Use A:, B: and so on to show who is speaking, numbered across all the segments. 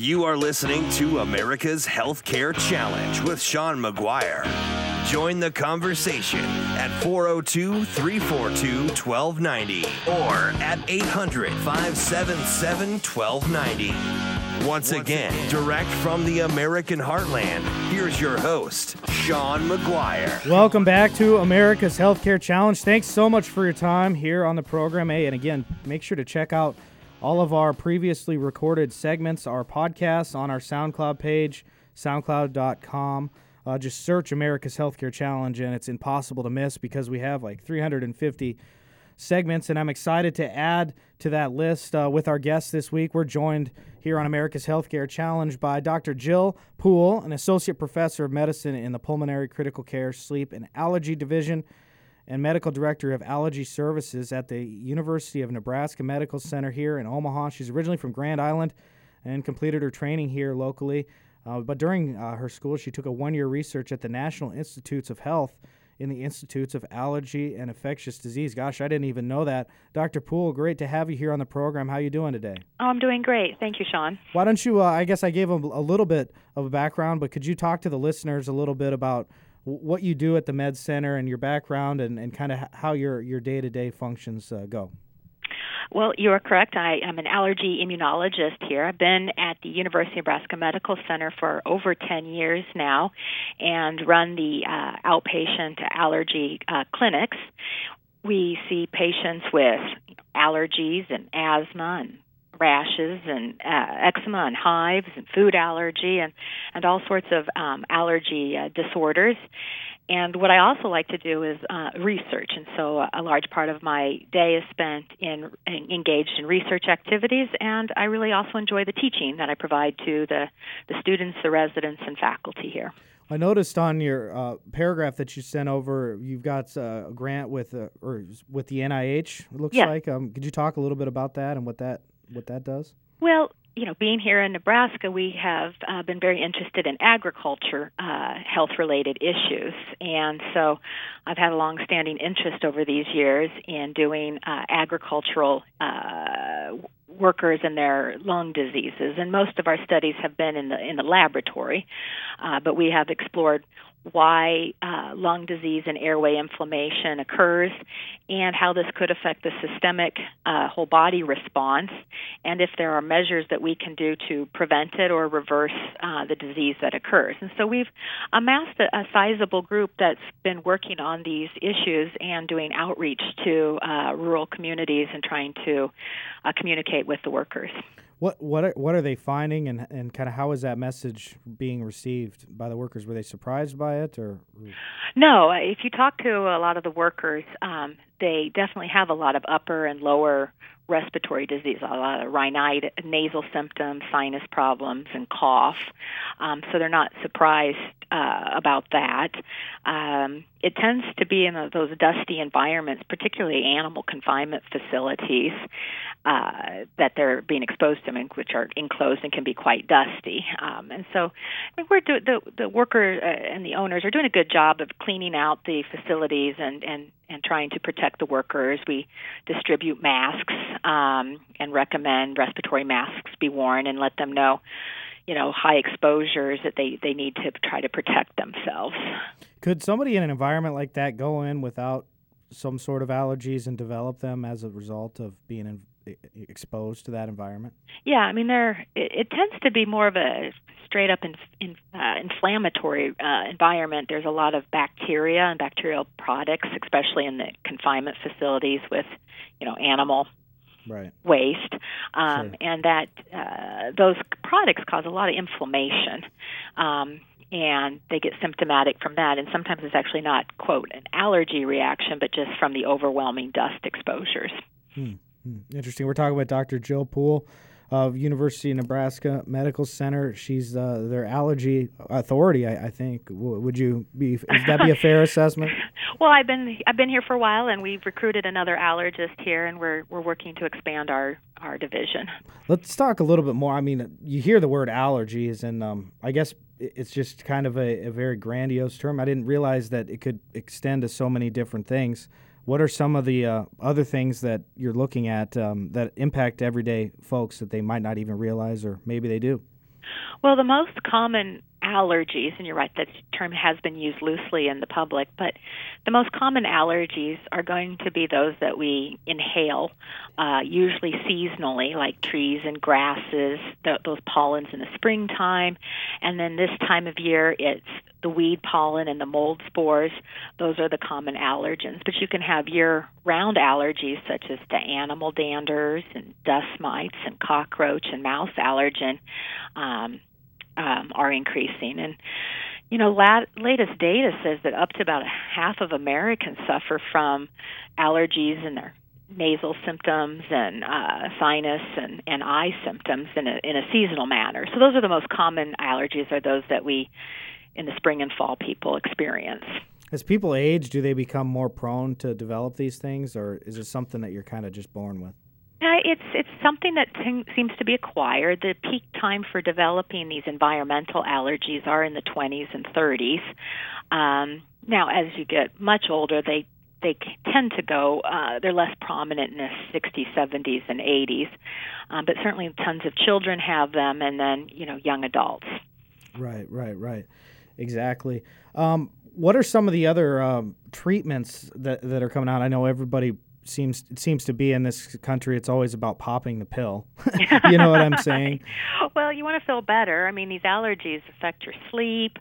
A: You are listening to America's Healthcare Challenge with Sean McGuire. Join the conversation at 402 342 1290 or at 800 577 1290. Once again, direct from the American heartland, here's your host, Sean McGuire.
B: Welcome back to America's Healthcare Challenge. Thanks so much for your time here on the program. Hey, and again, make sure to check out all of our previously recorded segments, our podcasts on our SoundCloud page, soundcloud.com. Uh, just search America's Healthcare Challenge, and it's impossible to miss because we have like 350 segments, and I'm excited to add to that list uh, with our guests this week. We're joined here on America's Healthcare Challenge by Dr. Jill Poole, an associate professor of medicine in the Pulmonary Critical Care, Sleep, and Allergy Division and medical director of allergy services at the University of Nebraska Medical Center here in Omaha. She's originally from Grand Island and completed her training here locally. Uh, but during uh, her school, she took a one year research at the National Institutes of Health in the Institutes of Allergy and Infectious Disease. Gosh, I didn't even know that. Dr. Poole, great to have you here on the program. How are you doing today?
C: Oh, I'm doing great. Thank you, Sean.
B: Why don't you? Uh, I guess I gave them a little bit of a background, but could you talk to the listeners a little bit about what you do at the Med Center and your background and, and kind of how your, your day-to-day functions uh, go.
C: Well, you are correct. I am an allergy immunologist here. I've been at the University of Nebraska Medical Center for over 10 years now and run the uh, outpatient allergy uh, clinics. We see patients with allergies and asthma and rashes and uh, eczema and hives and food allergy and and all sorts of um, allergy uh, disorders. And what I also like to do is uh, research, and so a large part of my day is spent in, in engaged in research activities. And I really also enjoy the teaching that I provide to the the students, the residents, and faculty here.
B: I noticed on your uh, paragraph that you sent over, you've got uh, a grant with uh, or with the NIH. It looks
C: yes.
B: like. Um, could you talk a little bit about that and what that what that does?
C: Well, you know, being here in Nebraska, we have uh, been very interested in agriculture, uh, health-related issues, and so I've had a long-standing interest over these years in doing uh, agricultural uh, workers and their lung diseases. And most of our studies have been in the in the laboratory, uh, but we have explored why uh, lung disease and airway inflammation occurs and how this could affect the systemic uh, whole body response, and if there are measures that we can do to prevent it or reverse uh, the disease that occurs. And so we've amassed a, a, sizable group that's been working on these issues and doing outreach to uh, rural communities and trying to uh, communicate with the workers.
B: What what are, what are they finding, and and kind of how is that message being received by the workers? Were they surprised by it, or?
C: No, if you talk to a lot of the workers, um, they definitely have a lot of upper and lower respiratory disease, a lot of rhinitis, nasal symptoms, sinus problems, and cough. Um, so they're not surprised uh, about that. Um, it tends to be in those dusty environments, particularly animal confinement facilities, uh, that they're being exposed to, which are enclosed and can be quite dusty. Um, and so, I mean, we're do- the the workers uh, and the owners are doing a good job of cleaning out the facilities and and and trying to protect the workers. We distribute masks um, and recommend respiratory masks be worn and let them know you know high exposures that they they need to try to protect themselves
B: could somebody in an environment like that go in without some sort of allergies and develop them as a result of being in, exposed to that environment
C: yeah i mean there it, it tends to be more of a straight up in, in, uh, inflammatory uh, environment there's a lot of bacteria and bacterial products especially in the confinement facilities with you know animal
B: right.
C: waste, um, sure. and that uh, those products cause a lot of inflammation. Um, and they get symptomatic from that, and sometimes it's actually not quote an allergy reaction, but just from the overwhelming dust exposures.
B: Hmm. Hmm. Interesting. We're talking about Dr. Jill Poole of University of Nebraska Medical Center. She's uh, their allergy authority, I, I think. W- would you be? Would that be a fair assessment?
C: Well, I've been I've been here for a while, and we've recruited another allergist here, and we're we're working to expand our our division.
B: Let's talk a little bit more. I mean, you hear the word allergies, and um, I guess it's just kind of a, a very grandiose term. I didn't realize that it could extend to so many different things. What are some of the uh, other things that you're looking at um, that impact everyday folks that they might not even realize, or maybe they do?
C: Well, the most common allergies, and you're right, that term has been used loosely in the public, but the most common allergies are going to be those that we inhale, uh, usually seasonally, like trees and grasses, th- those pollens in the springtime. And then this time of year, it's the weed pollen and the mold spores. Those are the common allergens. But you can have year round allergies such as the animal danders and dust mites and cockroach and mouse allergen. Um, um, are increasing. And you know, lat- latest data says that up to about half of Americans suffer from allergies in their nasal symptoms and uh, sinus and, and eye symptoms in a, in a seasonal manner. So those are the most common allergies, are those that we in the spring and fall people experience.
B: As people age, do they become more prone to develop these things, or is it something that you're kind of just born with?
C: Uh, it's it's something that t- seems to be acquired. The peak time for developing these environmental allergies are in the 20s and 30s. Um, now, as you get much older, they they tend to go. Uh, they're less prominent in the 60s, 70s, and 80s. Um, but certainly, tons of children have them, and then you know, young adults.
B: Right, right, right. Exactly. Um, what are some of the other um, treatments that that are coming out? I know everybody seems it seems to be in this country it's always about popping the pill. You know what i'm saying?
C: Well you want to feel better. I mean these allergies affect your sleep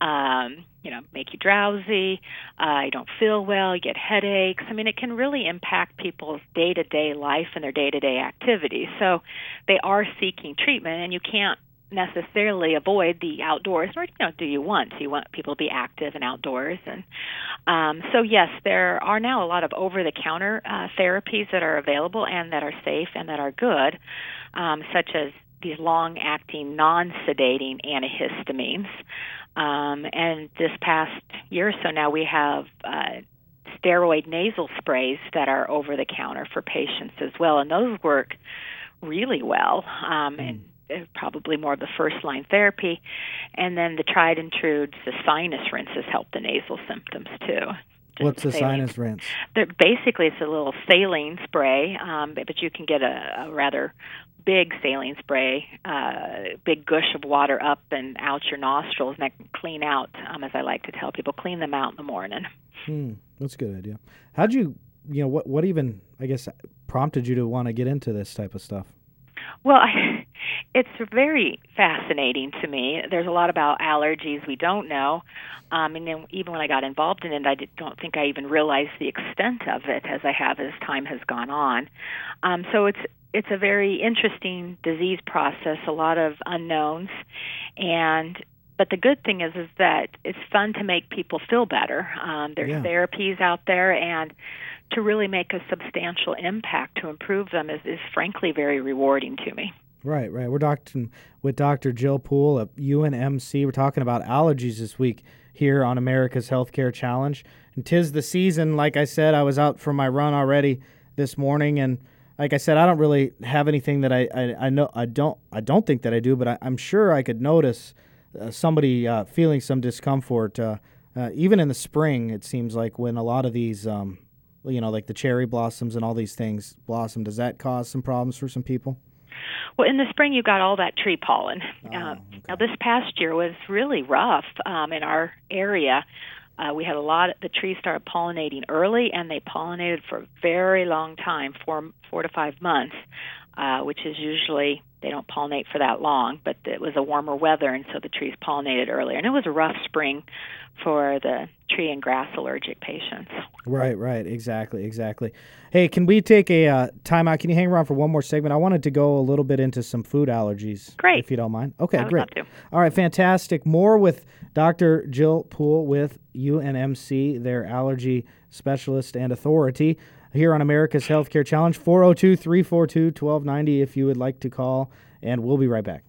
C: um you know make you drowsy uh you don't feel well you get headaches. I mean it can really impact people's day to day life and their day to day activities. So they are seeking treatment and you can't necessarily avoid the outdoors or you know do you want do you want people to be active and outdoors. And um, so yes there are now a lot of over the counter uh, therapies that are available and that are safe and that are good um, such as these long acting non sedating antihistamines. Um, and this past year or so now we have uh, steroid nasal sprays that are over the counter for patients as well and those work really well. Um, and uh, probably more of the first line therapy. And then the tried and true, the sinus rinses help the nasal symptoms too.
B: Just What's a sinus rinse?
C: They're, basically, it's a little saline spray, um, but you can get a, a rather big saline spray, uh, big gush of water up and out your nostrils, and that can clean out, um, as I like to tell people, clean them out in the morning.
B: Hmm, that's a good idea. How'd you, you know, what what even, I guess, prompted you to want to get into this type of stuff?
C: Well, I, it's very fascinating to me. There's a lot about allergies we don't know. Um, and then even when I got involved in it, I did, don't think I even realized the extent of it as I have as time has gone on. Um, so it's it's a very interesting disease process, a lot of unknowns, and but the good thing is is that it's fun to make people feel better. Um, there's yeah. therapies out there, and to really make a substantial impact to improve them is, is frankly very rewarding to me.
B: Right, right. We're talking with Dr. Jill Poole at UNMC. We're talking about allergies this week here on America's Healthcare Challenge. And tis the season. Like I said, I was out for my run already this morning, and like I said, I don't really have anything that I, I, I know I don't I don't think that I do, but I, am sure I could notice uh, somebody uh, feeling some discomfort. Uh, uh, even in the spring, it seems like when a lot of these, um, you know, like the cherry blossoms and all these things blossom, does that cause some problems for some people?
C: Well, in the spring, you got all that tree pollen. Oh, uh, okay. Now, this past year was really rough um, in our area. Uh, we had a lot. Of, the trees started pollinating early, and they pollinated for a very long time, four four to five months, uh, which is usually they don't pollinate for that long. But it was a warmer weather, and so the trees pollinated earlier. And it was a rough spring for the tree and grass allergic patients.
B: Right, right, exactly, exactly. Hey, can we take a uh, timeout? Can you hang around for one more segment? I wanted to go a little bit into some food allergies.
C: Great.
B: If you don't mind. Okay, great. All right, fantastic. More with Dr. Jill Poole with UNMC, their allergy specialist and authority here on America's Healthcare Challenge. 402 342 1290 if you would like to call, and we'll be right back.